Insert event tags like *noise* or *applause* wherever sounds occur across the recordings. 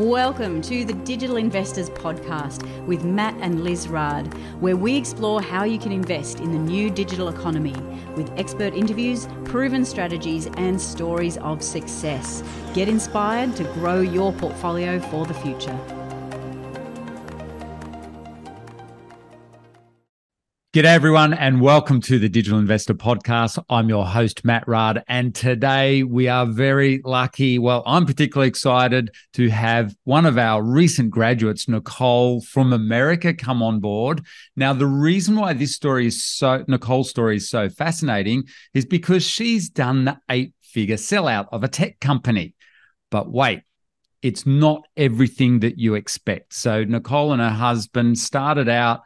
Welcome to the Digital Investors Podcast with Matt and Liz Raad, where we explore how you can invest in the new digital economy with expert interviews, proven strategies, and stories of success. Get inspired to grow your portfolio for the future. G'day, everyone, and welcome to the Digital Investor Podcast. I'm your host, Matt Raad, and today we are very lucky. Well, I'm particularly excited to have one of our recent graduates, Nicole from America, come on board. Now, the reason why this story is so, Nicole's story is so fascinating is because she's done the eight figure sellout of a tech company. But wait, it's not everything that you expect. So, Nicole and her husband started out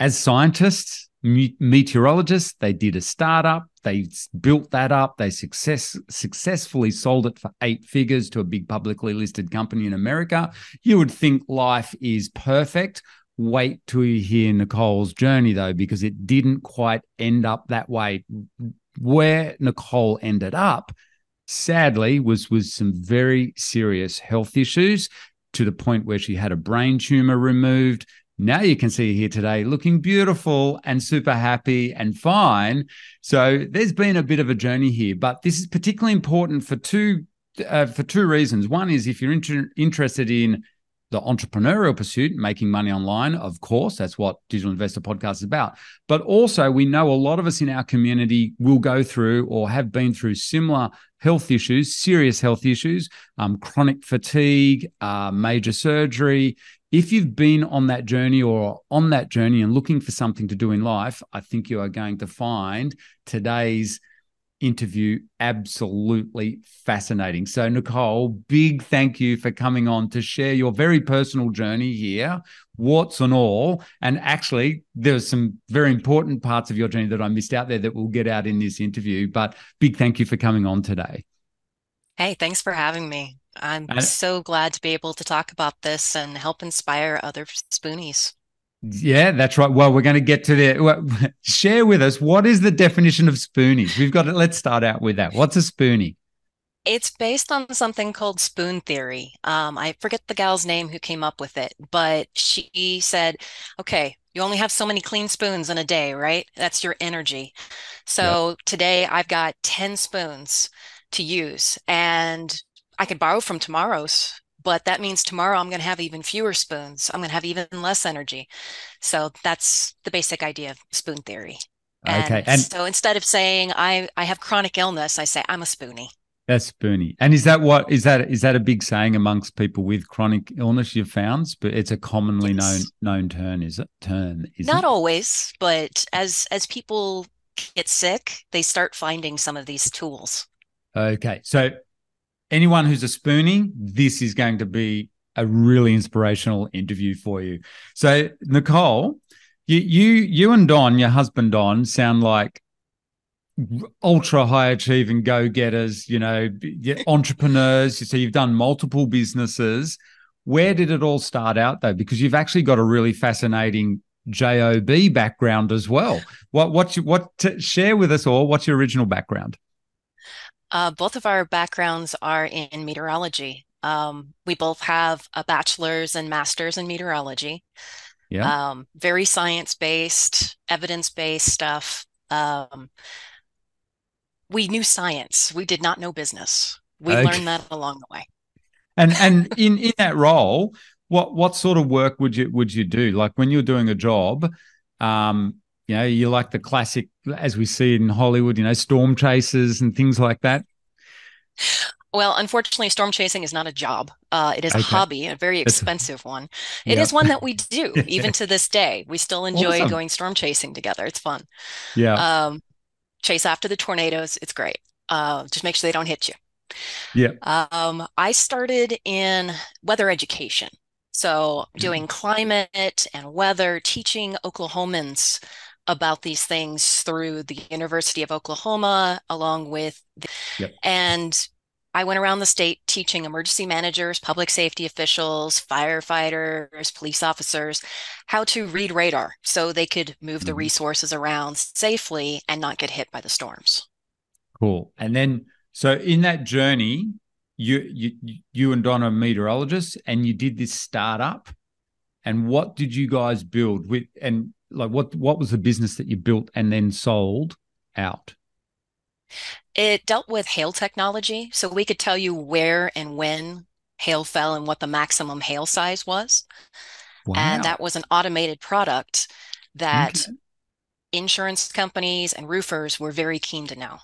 as scientists, meteorologists, they did a startup, they built that up, they success successfully sold it for eight figures to a big publicly listed company in America. You would think life is perfect. Wait till you hear Nicole's journey though, because it didn't quite end up that way. Where Nicole ended up, sadly, was was some very serious health issues to the point where she had a brain tumor removed now you can see here today looking beautiful and super happy and fine. So there's been a bit of a journey here, but this is particularly important for two uh, for two reasons. One is if you're inter- interested in the entrepreneurial pursuit, making money online, of course, that's what Digital Investor Podcast is about. But also, we know a lot of us in our community will go through or have been through similar health issues, serious health issues, um, chronic fatigue, uh, major surgery, if you've been on that journey or on that journey and looking for something to do in life, I think you are going to find today's interview absolutely fascinating. So, Nicole, big thank you for coming on to share your very personal journey here, warts and all. And actually, there's some very important parts of your journey that I missed out there that we'll get out in this interview. But big thank you for coming on today. Hey, thanks for having me. I'm so glad to be able to talk about this and help inspire other spoonies. Yeah, that's right. Well, we're going to get to the *laughs* share with us what is the definition of spoonies. We've got it. Let's start out with that. What's a spoonie? It's based on something called spoon theory. Um, I forget the gal's name who came up with it, but she said, "Okay, you only have so many clean spoons in a day, right? That's your energy. So yep. today I've got ten spoons." to use. And I could borrow from tomorrow's, but that means tomorrow I'm going to have even fewer spoons. I'm going to have even less energy. So that's the basic idea of spoon theory. And okay. And so instead of saying I, I have chronic illness, I say I'm a spoonie. That's spoonie. And is that what is that is that a big saying amongst people with chronic illness you've found? But it's a commonly yes. known known term, is it? Term is not it? always, but as as people get sick, they start finding some of these tools. Okay. So anyone who's a spoonie, this is going to be a really inspirational interview for you. So Nicole, you you you and Don, your husband Don, sound like ultra high achieving go getters. You know, entrepreneurs. So you've done multiple businesses. Where did it all start out though? Because you've actually got a really fascinating job background as well. What what what to share with us all? What's your original background? Uh, both of our backgrounds are in meteorology. Um, we both have a bachelor's and master's in meteorology. Yeah. Um, very science based, evidence based stuff. Um, we knew science. We did not know business. We okay. learned that along the way. And and *laughs* in in that role, what what sort of work would you would you do? Like when you're doing a job, um, you know, you like the classic, as we see in Hollywood, you know, storm chasers and things like that. Well, unfortunately, storm chasing is not a job. Uh, it is okay. a hobby, a very expensive one. It yep. is one that we *laughs* do even to this day. We still enjoy awesome. going storm chasing together. It's fun. Yeah. Um, chase after the tornadoes. It's great. Uh, just make sure they don't hit you. Yeah. Um, I started in weather education. So doing mm-hmm. climate and weather, teaching Oklahomans about these things through the University of Oklahoma, along with, the, yep. and I went around the state teaching emergency managers, public safety officials, firefighters, police officers how to read radar so they could move mm-hmm. the resources around safely and not get hit by the storms. Cool. And then, so in that journey, you you you and Donna are meteorologists, and you did this startup. And what did you guys build with? And like, what what was the business that you built and then sold out? It dealt with hail technology, so we could tell you where and when hail fell and what the maximum hail size was. Wow. And that was an automated product that okay. insurance companies and roofers were very keen to know.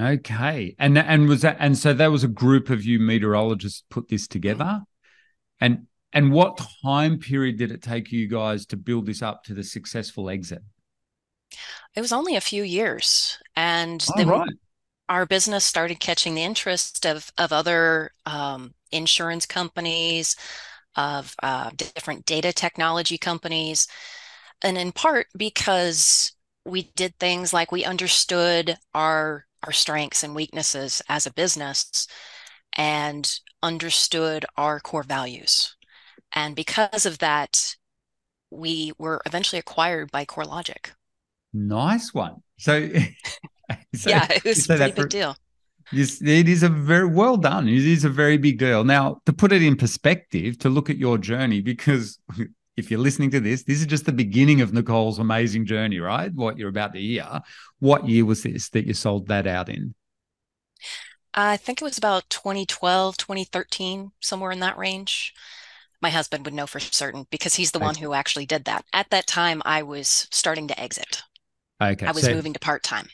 Okay. And and was that and so there was a group of you meteorologists put this together? Mm-hmm. And and what time period did it take you guys to build this up to the successful exit? It was only a few years. And oh, then right. our business started catching the interest of of other um, insurance companies, of uh, different data technology companies. And in part because we did things like we understood our our strengths and weaknesses as a business and understood our core values. And because of that, we were eventually acquired by CoreLogic. Nice one. So, *laughs* so yeah, it was a pretty big deal. Yes, it is a very well done. It is a very big deal. Now, to put it in perspective, to look at your journey, because *laughs* if you're listening to this, this is just the beginning of Nicole's amazing journey, right? What you're about to hear. What year was this that you sold that out in? I think it was about 2012, 2013, somewhere in that range. My husband would know for certain because he's the one who actually did that. At that time, I was starting to exit. Okay. I was so, moving to part time.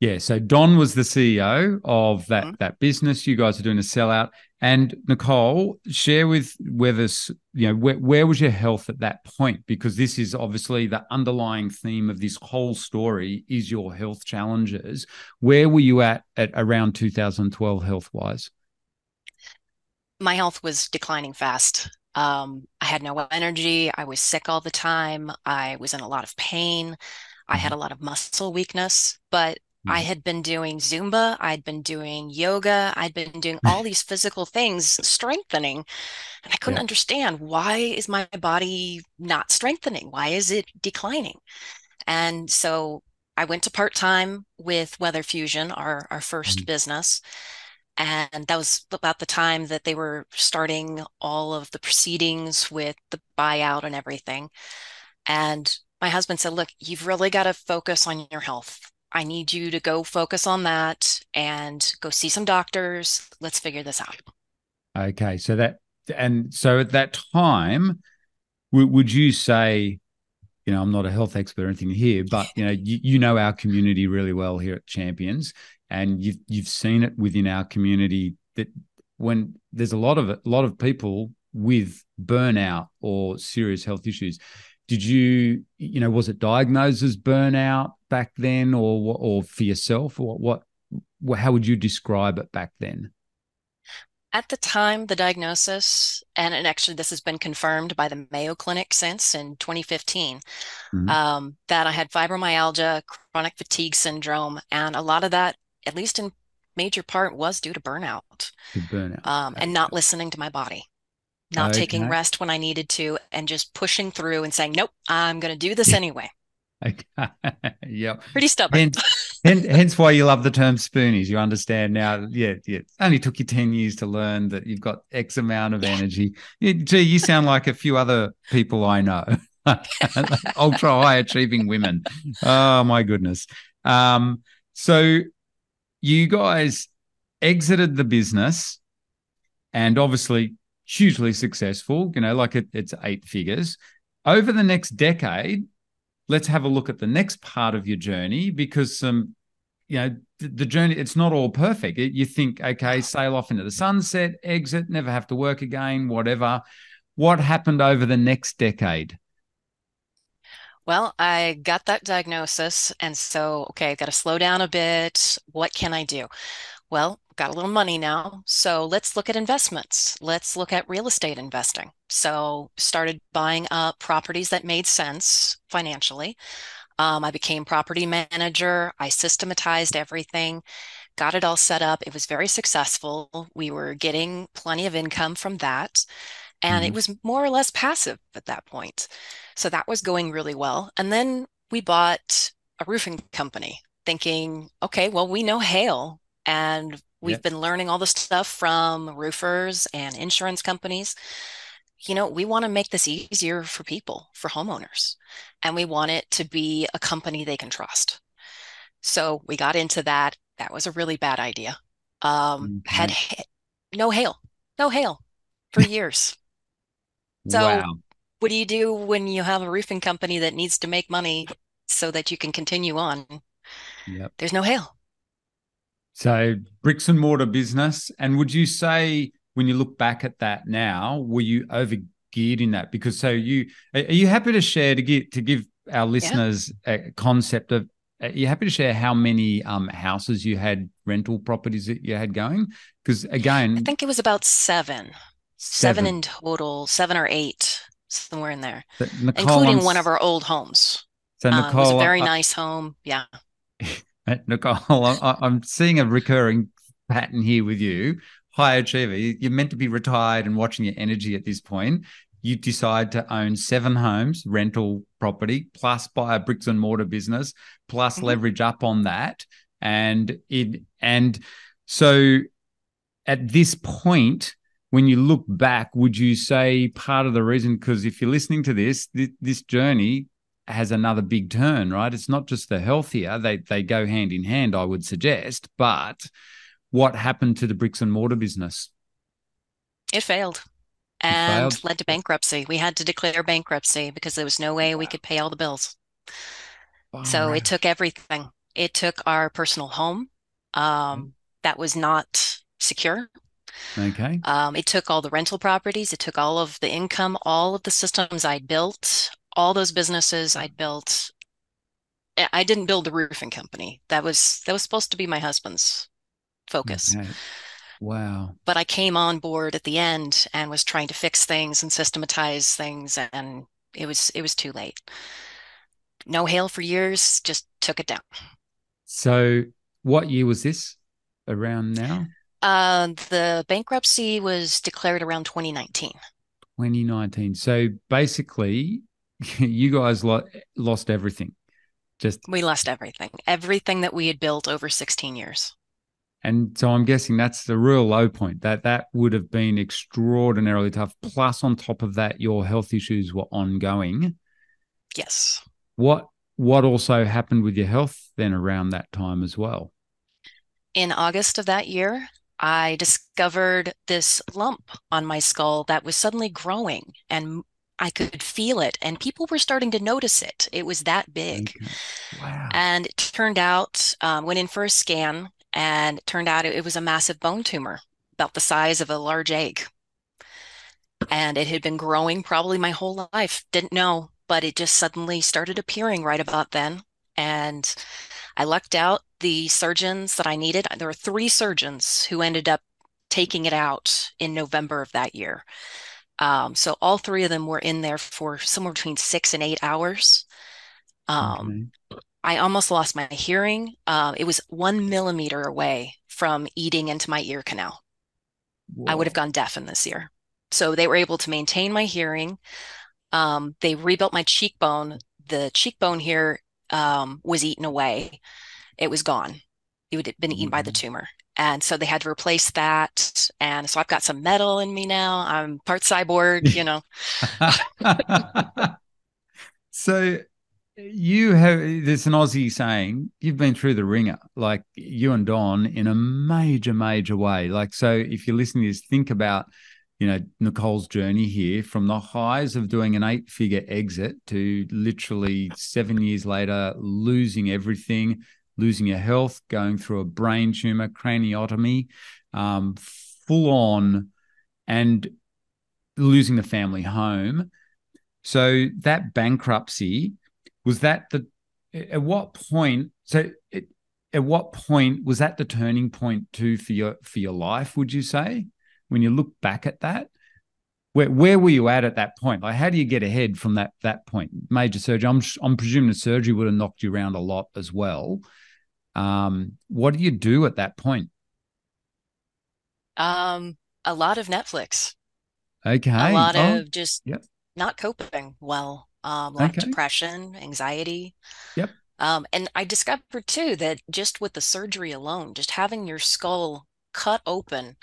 Yeah. So Don was the CEO of that mm-hmm. that business. You guys are doing a sellout. And Nicole, share with us, you know, where, where was your health at that point? Because this is obviously the underlying theme of this whole story is your health challenges. Where were you at at around 2012 health wise? My health was declining fast. Um, I had no energy. I was sick all the time. I was in a lot of pain. I had mm-hmm. a lot of muscle weakness, but I mm-hmm. had been doing Zumba, I'd been doing yoga, I'd been doing *laughs* all these physical things, strengthening. And I couldn't yeah. understand why is my body not strengthening? Why is it declining? And so I went to part time with Weather Fusion, our, our 1st mm-hmm. business. And that was about the time that they were starting all of the proceedings with the buyout and everything. And my husband said, Look, you've really got to focus on your health I need you to go focus on that and go see some doctors. Let's figure this out. Okay. So that, and so at that time, w- would you say, you know, I'm not a health expert or anything here, but you know, you, you know our community really well here at Champions, and you've you've seen it within our community that when there's a lot of a lot of people with burnout or serious health issues, did you you know was it diagnosed as burnout back then or or for yourself or what, what how would you describe it back then at the time the diagnosis and, and actually this has been confirmed by the mayo clinic since in 2015 mm-hmm. um, that i had fibromyalgia chronic fatigue syndrome and a lot of that at least in major part was due to burnout, to burnout. Um, and not listening to my body not okay. taking rest when I needed to, and just pushing through and saying, nope, I'm going to do this anyway. *laughs* Okay. yep. Pretty stubborn. hence, hence, why you love the term spoonies. You understand now. Yeah, yeah. It only took you 10 years to learn that you've got X amount of yeah. energy. Gee, you sound like a few other people I know. *laughs* Ultra high achieving women. Oh my goodness. Um, so you guys exited the business and obviously hugely successful, you know, like it, it's eight figures. Over the next decade, let's have a look at the next part of your journey because some, um, you know, the, journey, it's not all perfect. You think, okay, sail off into the sunset, exit, never have to work again, whatever. What happened over the next decade? Well, I got that diagnosis. And so, okay, I've got to slow down a bit. What can I do? Well, got a little money now. So let's look at investments. Let's look at real estate investing. So started buying up properties that made sense financially. Um, I became property manager. I systematized everything, got it all set up. It was very successful. We were getting plenty of income from that. And mm-hmm. it was more or less passive at that point. So that was going really well. And then we bought a roofing company thinking, okay, well, we know hail and We've Yep. been learning all the stuff from roofers and insurance companies. You know, we want to make this easier for people, for homeowners, and we want it to be a company they can trust. So we got into that. That was a really bad idea. Um, had Okay. ha- no hail, no hail for *laughs* years. So Wow. what do you do when you have a roofing company that needs to make money so that you can continue on? Yep. There's no hail. So bricks and mortar business. And would you say when you look back at that now, were you over geared in that? Because so you are you happy to share to give to give our listeners a concept of are you happy to share how many um, houses you had rental properties that you had going? Because again, I think it was about seven, seven in total, seven or eight, somewhere in there, Nicole, including I'm one of our old homes. So Um, it was a Nicole, very I- nice home. Yeah. *laughs* *laughs* Nicole, I- I'm seeing a recurring pattern here with you. High achiever. You- You're meant to be retired and watching your energy at this point. You decide to own seven homes, rental property, plus buy a bricks and mortar business, plus Mhm. leverage up on that. And it and so at this point, when you look back, would you say part of the reason? Because if you're listening to this, this, this journey has another big turn, right? It's not just the healthier; they they go hand in hand, I would suggest. But what happened to the bricks and mortar business? It failed and failed? led to bankruptcy. We had to declare bankruptcy because there was no way we could pay all the bills. So it took everything. It took our personal home, um, that was not secure. okay, Um, it took all the rental properties. It took all of the income, all of the systems I'd built, all those businesses I'd built. I I didn't build the roofing company. That was that was supposed to be my husband's focus. okay. Wow. But I came on board at the end and was trying to fix things and systematize things, and it was it was too late. No hail for years, just took it down. So, what year was this? Around now, Uh, the bankruptcy was declared around 2019. 2019. So basically, *laughs* you guys lo- lost everything. Just We lost everything, everything that we had built over 16 years. And so I'm guessing that's the real low point. That that would have been extraordinarily tough. Plus, on top of that, your health issues were ongoing. Yes. What what also happened with your health then around that time as well? In August of that year, I discovered this lump on my skull that was suddenly growing and I could feel it, and people were starting to notice it. It was that big. Wow. And it turned out, um, went in for a scan, and it turned out it, it was a massive bone tumor, about the size of a large egg. And it had been growing probably my whole life. Didn't know, but it just suddenly started appearing right about then. And I lucked out the surgeons that I needed. There were three surgeons who ended up taking it out in November of that year. Um, so all three of them were in there for somewhere between six and eight hours. Um, Okay. I almost lost my hearing. Uh, it was one millimeter away from eating into my ear canal. I would have gone deaf in this ear. So they were able to maintain my hearing. Um, they rebuilt my cheekbone. The cheekbone here um, was eaten away. It was gone. It had been eaten by the Mhm. tumor. And so they had to replace that. And so I've got some metal in me now. I'm part cyborg, you know. *laughs* so you have there's an Aussie saying you've been through the wringer, like you and Don, in a major, major way. Like so, if you're listening to this, think about you know Nicole's journey here from the highs of doing an eight-figure exit to literally seven years later losing everything, losing your health, going through a brain tumor, craniotomy, um, full on, and losing the family home. So that bankruptcy was that the at what point? So it, at what point was that the turning point too for your for your life? Would you say when you look back at that? Where where were you at at that point? Like how do you get ahead from that that point? Major surgery. I'm I'm presuming the surgery would have knocked you around a lot as well. Um, what do you do at that point? Um, a lot of Netflix, Okay. a lot Oh, of just yep. not coping well, um, of Okay. depression, anxiety. Yep. Um, and I discovered too that just with the surgery alone, just having your skull cut open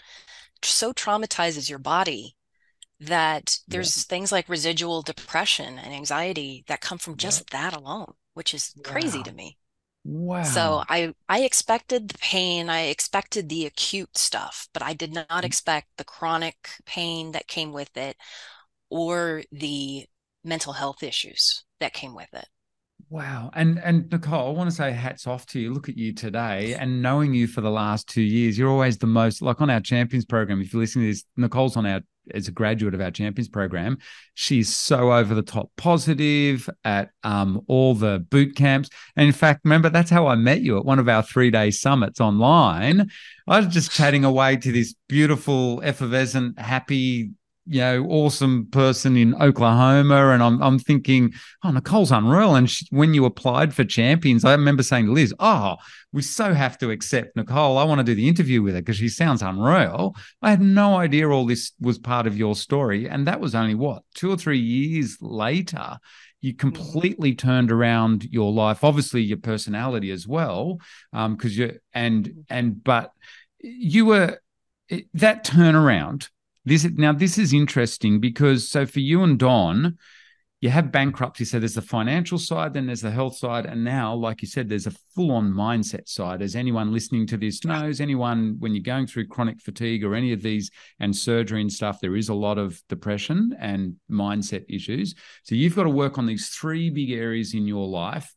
so traumatizes your body that there's yeah. things like residual depression and anxiety that come from just yeah. that alone, which is wow. crazy to me. Wow. So I I expected the pain, I expected the acute stuff, but I did not mm. expect the chronic pain that came with it or the mental health issues that came with it. Wow. And and Nicole, I want to say hats off to you. Look at you today and knowing you for the last two years, you're always the most like on our champions program. If you're listening to this, Nicole's on our as a graduate of our champions program. She's so over the top positive at um, all the boot camps. And in fact, remember that's how I met you at one of our three day summits online. I was just chatting away to this beautiful, effervescent, happy you know, awesome person in Oklahoma. And I'm, I'm thinking, oh, Nicole's unreal. And she, when you applied for champions, I remember saying to Liz, oh, we so have to accept Nicole. I want to do the interview with her because she sounds unreal. I had no idea all this was part of your story. And that was only what, two or three years later. You mm-hmm. completely turned around your life, obviously your personality as well, because um, you and and but you were that turnaround this now this is interesting because so for you and Don, you have bankruptcy. So there's the financial side, then there's the health side, and now, like you said, there's a full-on mindset side. As anyone listening to this knows, anyone when you're going through chronic fatigue or any of these and surgery and stuff, there is a lot of depression and mindset issues. So you've got to work on these three big areas in your life.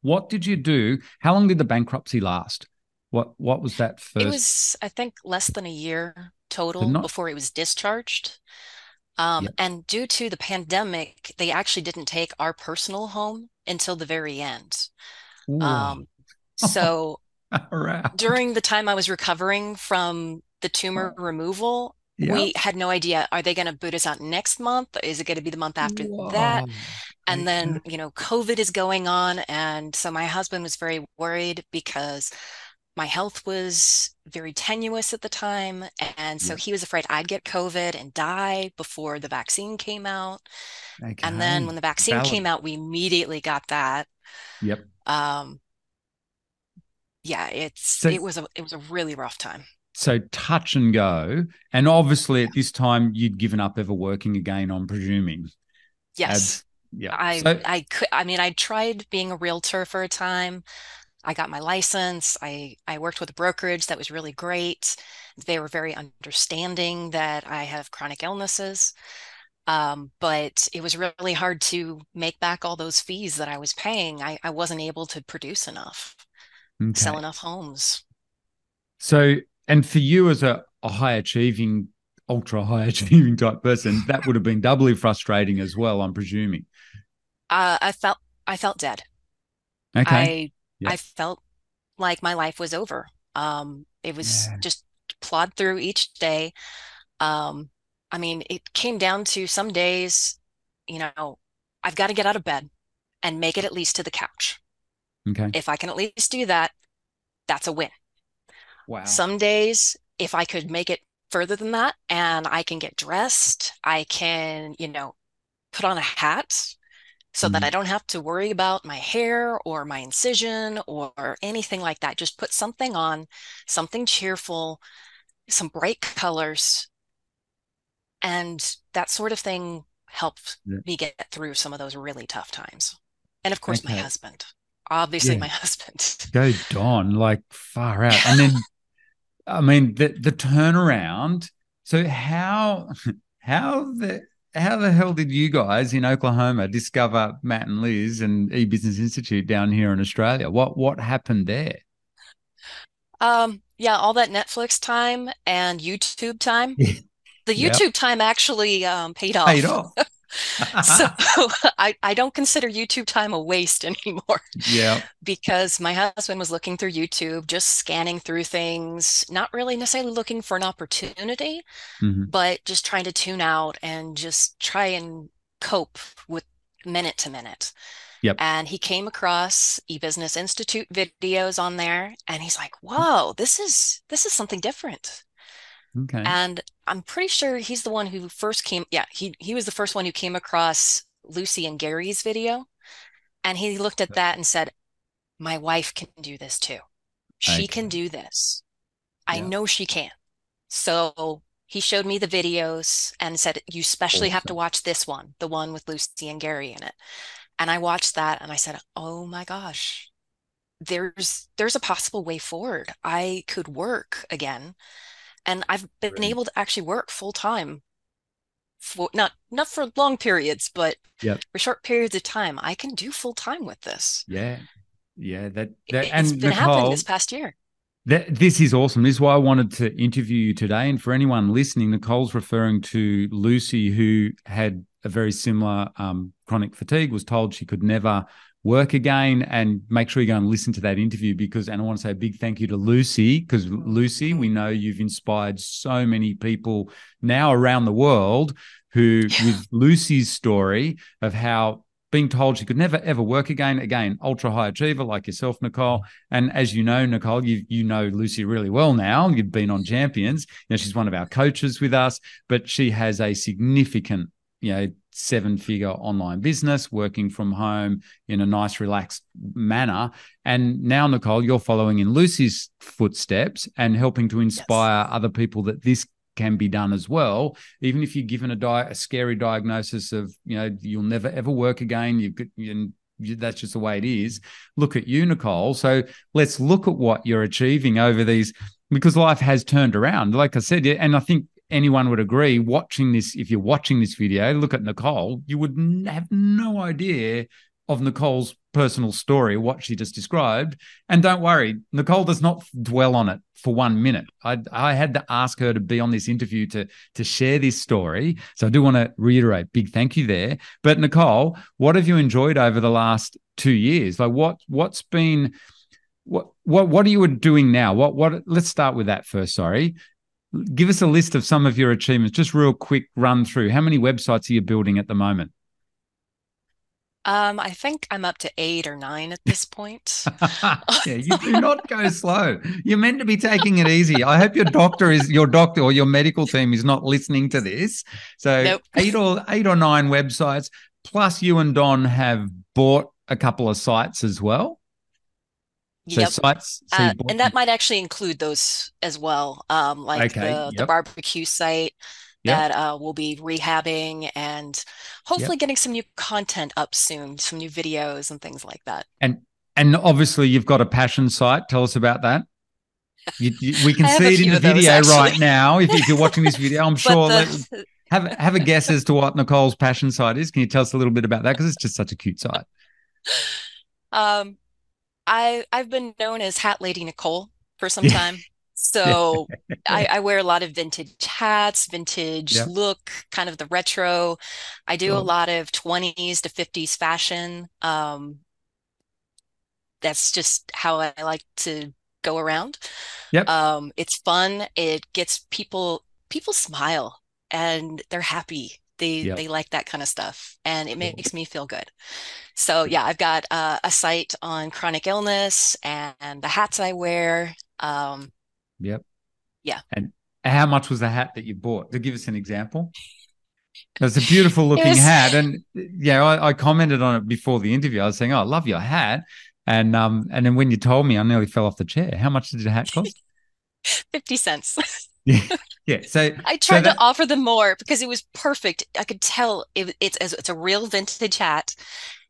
What did you do? How long did the bankruptcy last? What what was that first? It was, I think, less than a year total not... before he was discharged. Um, yep. And due to the pandemic, they actually didn't take our personal home until the very end. Um, so *laughs* during the time I was recovering from the tumor removal, yep. we had no idea are they going to boot us out next month? Is it going to be the month after Whoa. that? And then, you know, COVID is going on. And so my husband was very worried because my health was very tenuous at the time. And so he was afraid I'd get COVID and die before the vaccine came out. Okay. And then when the vaccine Valid. came out, we immediately got that. Yep. Um, yeah, it's so, it was a it was a really rough time. So touch and go, and obviously yeah. at this time you'd given up ever working again. I'm presuming. Yes. As, yeah. I so, I could. I mean, I tried being a realtor for a time. I got my license. I, I worked with a brokerage that was really great. They were very understanding that I have chronic illnesses. Um, but it was really hard to make back all those fees that I was paying. I, I wasn't able to produce enough, okay. sell enough homes. So, and for you as a, a high achieving, ultra high *laughs* achieving type person, that would have been doubly frustrating as well, I'm presuming. Uh, I felt, I felt dead. Okay. I Yep. I felt like my life was over. Um, it was yeah. just plod through each day. Um, I mean, it came down to some days, you know, I've got to get out of bed and make it at least to the couch. Okay. If I can at least do that, that's a win. Wow. Some days, if I could make it further than that and I can get dressed, I can, you know, put on a hat, so mm-hmm. that I don't have to worry about my hair or my incision or anything like that. Just put something on, something cheerful, some bright colors. And that sort of thing helped yeah. me get through some of those really tough times. And of course, okay. my husband. Obviously, yeah. my *laughs* husband. Go Don, like far out. And then, *laughs* I mean, the the turnaround. So how *laughs* how the how the hell did you guys in Oklahoma discover Matt and Liz and E Business Institute down here in Australia? What what happened there? Um, yeah, all that Netflix time and YouTube time. *laughs* The YouTube yep. time actually um, paid off. Paid off. *laughs* so *laughs* *laughs* I, I don't consider YouTube time a waste *laughs* anymore. Yeah. Because my husband was looking through YouTube, just scanning through things, not really necessarily looking for an opportunity, mm-hmm. but just trying to tune out and just try and cope with minute to minute. Yep. And he came across eBusiness Institute videos on there and he's like, whoa, this is this is something different. Okay. And I'm pretty sure he's the one who first came. Yeah, he he was the first one who came across Lucy and Gary's video, and he looked at that and said, "My wife can do this too. She okay. can do this." I Yeah. know she can. So he showed me the videos and said, You especially have to watch this one, the one with Lucy and Gary in it. And I watched that and I said, Oh my gosh, there's there's a possible way forward. I could work again. And I've been Brilliant. able to actually work full time for not not for long periods, but Yep. for short periods of time. I can do full time with this. Yeah. Yeah. That, It- that It's and been happening Nicole, this past year. That, this is awesome. This is why I wanted to interview you today. And for anyone listening, Nicole's referring to Lucy, who had a very similar um, chronic fatigue, was told she could never work again. And make sure you go and listen to that interview because, and I want to say a big thank you to Lucy because Lucy, we know you've inspired so many people now around the world who, Yeah. with Lucy's story of how being told she could never ever work again, again, ultra high achiever like yourself, Nicole. And as you know, Nicole, you you know Lucy really well now. You've been on Champions. You know, she's one of our coaches with us, but she has a significant, you know, seven figure online business, working from home in a nice, relaxed manner. And now, Nicole, you're following in Lucy's footsteps and helping to inspire other people that this can be done as well. Even if you're given a, di- a scary diagnosis of, you know, you'll never ever work again, you could, you, that's just the way it is. Look at you, Nicole. So let's look at what you're achieving over these, because life has turned around. Like I said, yeah, and I think anyone would agree watching this, if you're watching this video, look at Nicole, you would have no idea of Nicole's personal story, what she just described. And don't worry, Nicole does not dwell on it for one minute. I, I had to ask her to be on this interview to, to share this story. So I do want to reiterate, big thank you there. But Nicole, what have you enjoyed over the last two years? Like what what's been what what what are you doing now? What what let's start with that first, sorry. Give us a list of some of your achievements, just real quick run through. How many websites are you building at the moment? Um, I think I'm up to eight or nine at this point. *laughs* yeah, you do not go slow. You're meant to be taking it easy. I hope your doctor is your doctor or your medical team is not listening to this. So Nope. *laughs* eight or eight or nine websites, plus you and Don have bought a couple of sites as well. So Yep. sites, so Uh, and that might actually include those as well. Um, like Okay, the, the barbecue site Yep. that uh, we'll be rehabbing and hopefully getting some new content up soon, some new videos and things like that. and and obviously you've got a passion site. Tell us about that. You, you, we *laughs* can see it in the of those, video right now. If, if you're watching this video, I'm *laughs* sure. Let- *laughs* have have a guess as to what Nicole's passion site is. Can you tell us a little bit about that? Because it's just such a cute site. um, I I've been known as Hat Lady Nicole for some time. So *laughs* I, I wear a lot of vintage hats, vintage Yeah. look, kind of the retro. I do a lot of 20s to 50s fashion. Um, that's just how I like to go around. Yep. Um, it's fun. It gets people people smile and they're happy. They Yep. they like that kind of stuff, and it makes me feel good. So yeah, I've got uh, a site on chronic illness and the hats I wear. Um, Yep. Yeah. And how much was the hat that you bought? To give us an example. It's a *laughs* beautiful looking was- hat, and yeah, I, I commented on it before the interview. I was saying, "Oh, I love your hat," and um, and then when you told me, I nearly fell off the chair. How much did the hat cost? *laughs* 50 cents. yeah, *laughs* yeah. So I tried that- to offer them more because it was perfect. I could tell it, it's it's a real vintage hat,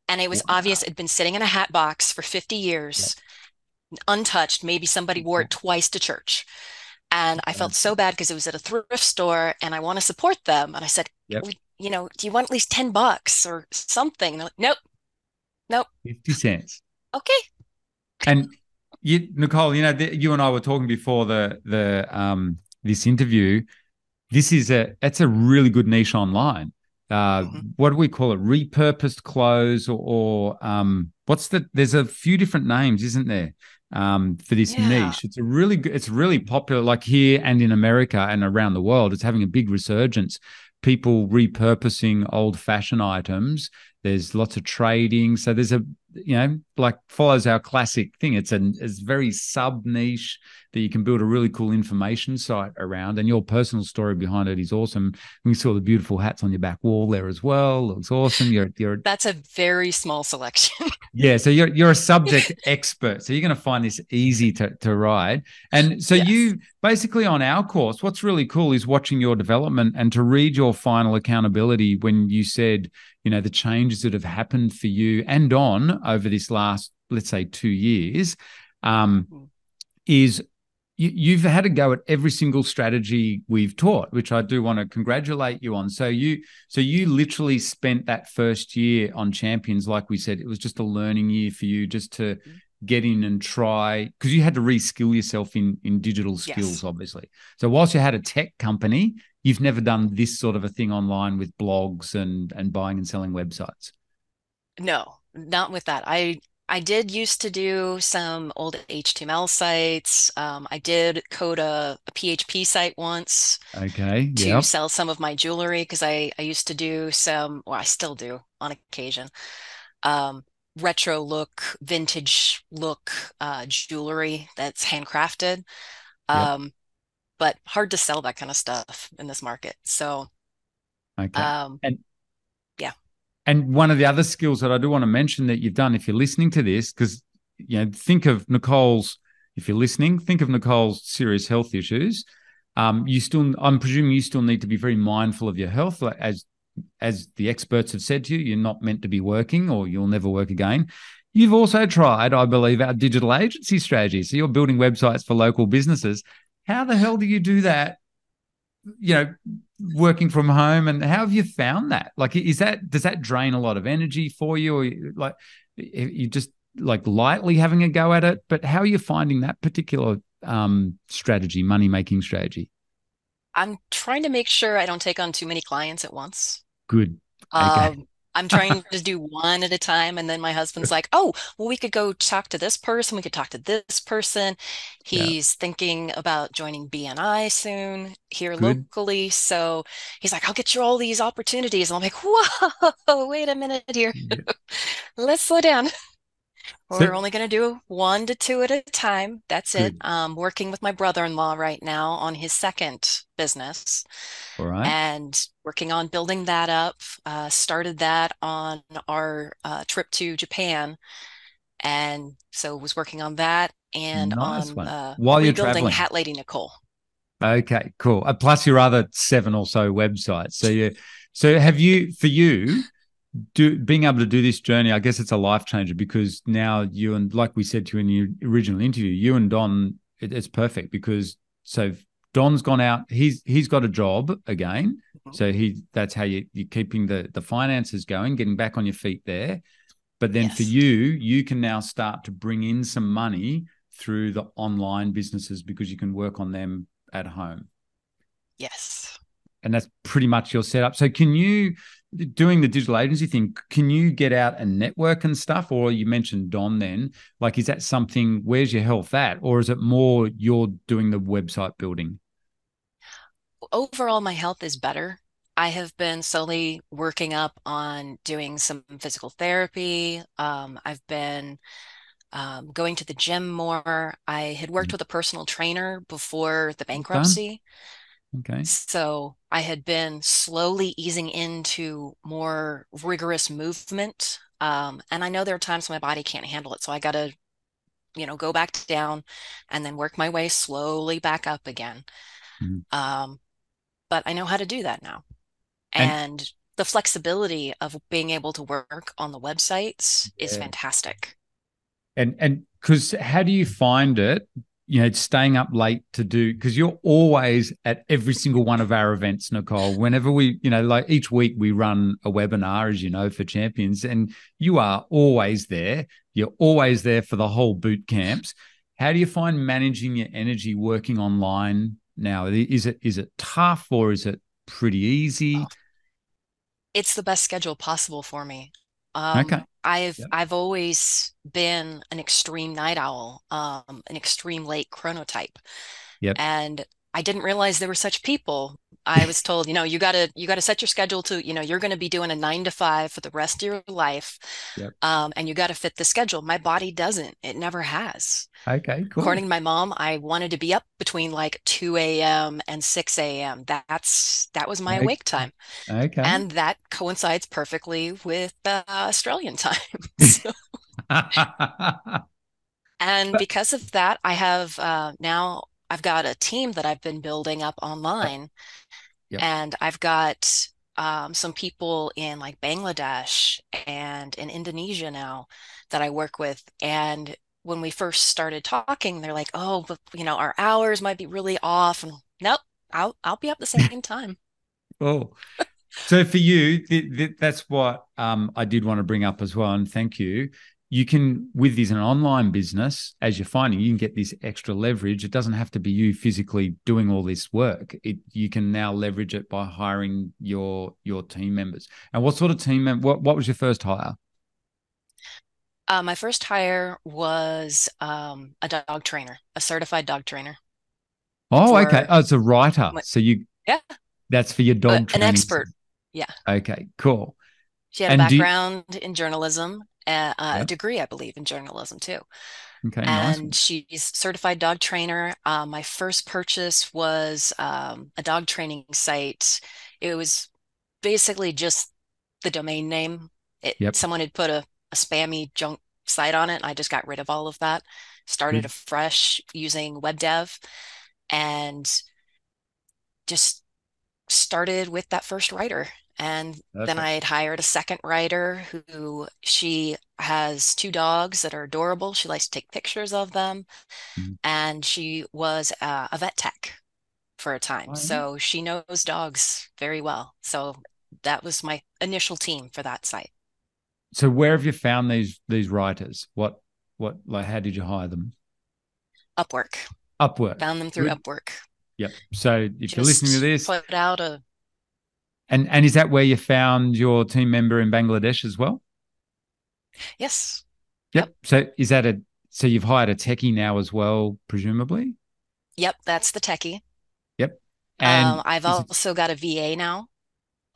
and it was Wow. obvious it had been sitting in a hat box for 50 years, untouched. Maybe somebody wore it twice to church. And I felt so bad because it was at a thrift store and I want to support them. And I said, Yep. You know, do you want at least 10 bucks or something? And they're like, nope, nope. fifty cents. Okay. And you, Nicole, you know, the, you and I were talking before the the um this interview. This is a it's a really good niche online. Uh, Mhm. what do we call it? Repurposed clothes, or, or um, what's the? There's a few different names, isn't there? Um, for this Yeah. niche, it's a really good. It's really popular, like here and in America and around the world. It's having a big resurgence. People repurposing old fashion items. There's lots of trading. So there's a you know, like follows our classic thing. It's a it's very sub niche that you can build a really cool information site around. And your personal story behind it is awesome. We saw the beautiful hats on your back wall there as well. Looks awesome. You're you're *laughs* that's a very small selection. *laughs* yeah. So you're you're a subject expert. So you're gonna find this easy to, to write. And so yes. you basically on our course, what's really cool is watching your development and to read your final accountability when you said, you know, the changes that have happened for you and on over this last, let's say, two years. Um, is you, have had a go at every single strategy we've taught, which I do want to congratulate you on. So you, so you literally spent that first year on champions, like we said, it was just a learning year for you, just to mm-hmm. Get in and try because you had to reskill yourself in in digital skills, yes. obviously. So whilst you had a tech company, you've never done this sort of a thing online with blogs and and buying and selling websites. No, not with that. I I did used to do some old HTML sites. Um, I did code a, a, PHP site once. Okay. To yep. sell some of my jewelry because I, I used to do some, well, I still do on occasion, um, retro look, vintage look uh, jewelry that's handcrafted. Um, yep. But hard to sell that kind of stuff in this market. So, okay. Um, and yeah. And one of the other skills that I do want to mention that you've done, if you're listening to this, because you know, think of Nicole's. If you're listening, think of Nicole's serious health issues. Um, you still, I'm presuming, you still need to be very mindful of your health, like as as the experts have said to you. You're not meant to be working, or you'll never work again. You've also tried, I believe, our digital agency strategy. So you're building websites for local businesses. How the hell do you do that you know working from home and how have you found that like is that does that drain a lot of energy for you or like you just like lightly having a go at it but how are you finding that particular um strategy money making strategy i'm trying to make sure i don't take on too many clients at once good um I'm trying to do one at a time. And then my husband's like, oh, well, we could go talk to this person. We could talk to this person. He's yeah. thinking about joining BNI soon here Good. locally. So he's like, I'll get you all these opportunities. And I'm like, whoa, *laughs* wait a minute here. Yeah. *laughs* Let's slow down. We're only going to do one to two at a time. That's good. it. Um, working with my brother-in-law right now on his second business. All right. And working on building that up. Uh, started that on our uh, trip to Japan. And so was working on that and nice on uh, while you're traveling Hat Lady Nicole. Okay, cool. Uh, plus your other seven or so websites. So you so have you for you do being able to do this journey, I guess it's a life changer because now you and like we said to you in the original interview, you and Don, it, it's perfect because so Don's gone out, he's he's got a job again. Mm-hmm. So he that's how you, you're keeping the the finances going, getting back on your feet there. But then yes. for you, you can now start to bring in some money through the online businesses because you can work on them at home. Yes. And that's pretty much your setup. So can you doing the digital agency thing, can you get out and network and stuff? Or you mentioned Don then, like, is that something, where's your health at? Or is it more you're doing the website building? Overall, my health is better. I have been slowly working up on doing some physical therapy. Um, I've been um, going to the gym more. I had worked mm. with a personal trainer before the bankruptcy. Okay. So I had been slowly easing into more rigorous movement. Um, and I know there are times my body can't handle it. So I got to, you know, go back down and then work my way slowly back up again. Mm-hmm. Um, but I know how to do that now. And, and, the flexibility of being able to work on the websites yeah. is fantastic. And and because how do you find it you know, staying up late to do because you're always at every single one of our events, Nicole. Whenever we, you know, like each week we run a webinar, as you know, for champions, and you are always there. You're always there for the whole boot camps. How do you find managing your energy working online now? Is it is it tough or is it pretty easy? It's the best schedule possible for me. Um, okay. I've yep. I've always been an extreme night owl, um, an extreme late chronotype. Yep. And I didn't realize there were such people. I was told, you know, you gotta you gotta set your schedule to, you know, you're gonna be doing a nine to five for the rest of your life. Yep. Um, and you gotta fit the schedule. My body doesn't. It never has. Okay, cool. According to my mom, I wanted to be up between like 2 a.m. and 6 a.m. That's that was my Okay. awake time. Okay. And that coincides perfectly with uh, Australian *laughs* time. So- *laughs* and because of that, I have uh, now I've got a team that I've been building up online, Yep. and I've got um, some people in like Bangladesh and in Indonesia now that I work with. And when we first started talking, they're like, "Oh, but you know, our hours might be really off." And nope, I'll I'll be up the same time. *laughs* oh, So for you, th- th- that's what um, I did want to bring up as well, and thank you. You can, with this an online business, as you're finding, you can get this extra leverage. It doesn't have to be you physically doing all this work. It you can now leverage it by hiring your your team members. And what sort of team? Mem- what what was your first hire? Uh, my first hire was um, a dog trainer, a certified dog trainer. Oh, For- okay. Oh, it's a writer. So you, Yeah. that's for your Uh, dog an expert. Yeah. Okay, cool. She had a And you- background in journalism, uh, a Yep. degree, I believe, in journalism too. Okay, nice. And she's certified dog trainer. Uh, my first purchase was um, a dog training site. It was basically just the domain name. It, Yep. Someone had put a, a spammy junk site on it, and I just got rid of all of that. Started Good. afresh using web dev, and just started with that first writer. And then I had hired a second writer who she has two dogs that are adorable. She likes to take pictures of them. Mhm. And she was uh, a vet tech for a time. So she knows dogs very well. So that was my initial team for that site. So where have you found these these writers? What what like how did you hire them? Upwork. Upwork. Found them through. Upwork. Yep. So if you're listening to this, put out a and and is that where you found your team member in Bangladesh as well? yes. Yep. So is that a so you've hired a techie now as well, presumably? Yep, that's the techie. Yep. And Um, I've is it- also got a VA now.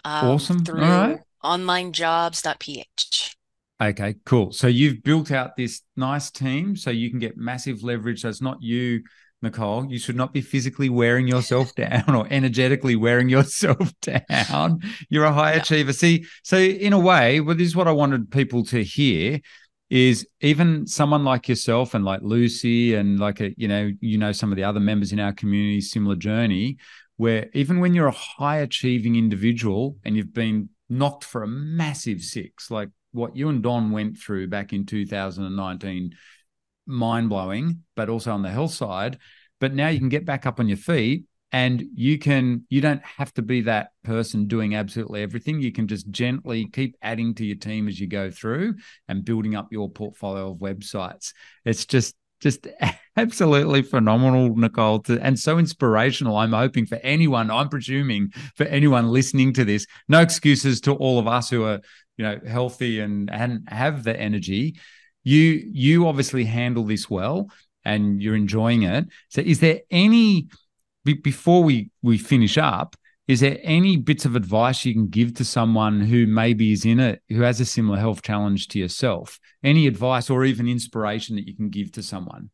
Um, Awesome. Through right. onlinejobs.ph. Okay, cool. So you've built out this nice team so you can get massive leverage. So it's not you, Nicole. You should not be physically wearing yourself down or energetically wearing yourself *laughs* down. You're a high No. achiever. See, so in a way, well, this is what I wanted people to hear is even someone like yourself and like Lucy and like a, you know, you know, some of the other members in our community, similar journey, where even when you're a high achieving individual and you've been knocked for a massive six, like what you and Don went through back in 2019, mind blowing, but also on the health side. But now you can get back up on your feet and you can, you don't have to be that person doing absolutely everything. You can just gently keep adding to your team as you go through and building up your portfolio of websites. It's just, just *laughs* absolutely phenomenal, Nicole, to, and so inspirational. I'm hoping for anyone, I'm presuming for anyone listening to this, no excuses to all of us who are, you know, healthy and and have the energy. You you obviously handle this well and you're enjoying it. So is there any be, before we we finish up, is there any bits of advice you can give to someone who maybe is in it, who has a similar health challenge to yourself? Any advice or even inspiration that you can give to someone?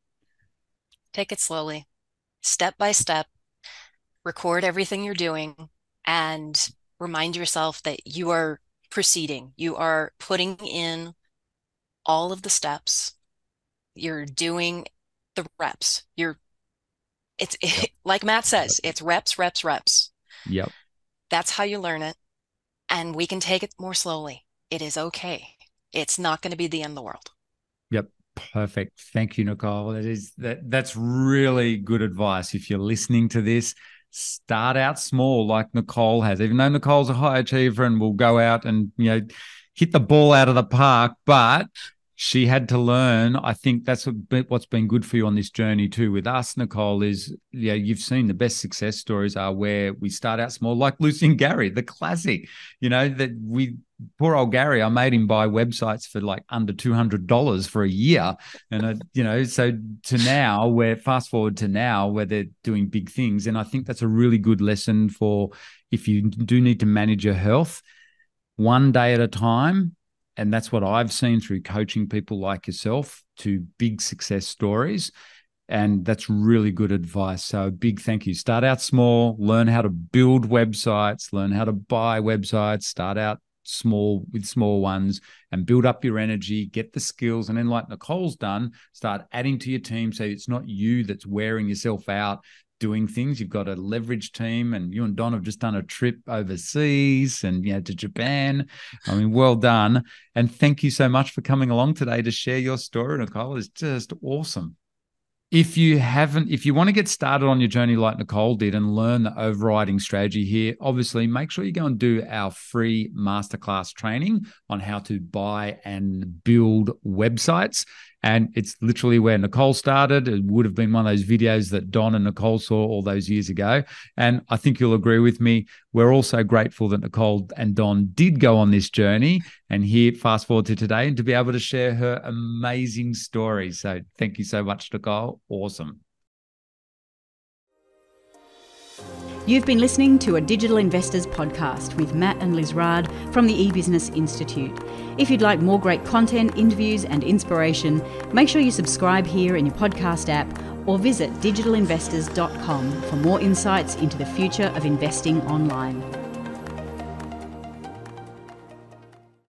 Take it slowly, step by step. Record everything you're doing and remind yourself that you are proceeding. You are putting in all of the steps. You're doing the reps. You're it's *laughs* Yep. like Matt says, it's reps, reps, reps. Yep. That's how you learn it. And we can take it more slowly. It is okay. It's not going to be the end of the world. Yep. Perfect. Thank you, Nicole. That is that that's really good advice. If you're listening to this, start out small like Nicole has. Even though Nicole's a high achiever and will go out and you know hit the ball out of the park, but she had to learn. I think that's what- what's been good for you on this journey too. With us, Nicole, is yeah, you've seen the best success stories are where we start out small, like Lucy and Gary, the classic. You know that we poor old Gary, I made him buy websites for like under two hundred dollars for a year, and I, you know, so to now, where fast forward to now, where they're doing big things, and I think that's a really good lesson for if you do need to manage your health, one day at a time, and that's what I've seen through coaching people like yourself to big success stories. And that's really good advice. So, big thank you. Start out small, learn how to build websites, learn how to buy websites, start out small with small ones and build up your energy, get the skills. And then, like Nicole's done, start adding to your team so it's not you that's wearing yourself out doing things. You've got a leverage team, and you and Don have just done a trip overseas and you know to Japan. I mean, well done. And thank you so much for coming along today to share your story, Nicole. It's just awesome if you haven't, if you want to get started on your journey like Nicole did and learn the overriding strategy here, obviously make sure you go and do our free masterclass training on how to buy and build websites. And it's literally where Nicole started. It would have been one of those videos that Don and Nicole saw all those years ago. And I think you'll agree with me. We're also grateful that Nicole and Don did go on this journey and here, fast forward to today, and to be able to share her amazing story. So thank you so much, Nicole. Awesome. You've been listening to a Digital Investors podcast with Matt and Liz Raad from the eBusiness Institute. If you'd like more great content, interviews, and inspiration, make sure you subscribe here in your podcast app or visit digitalinvestors.com for more insights into the future of investing online.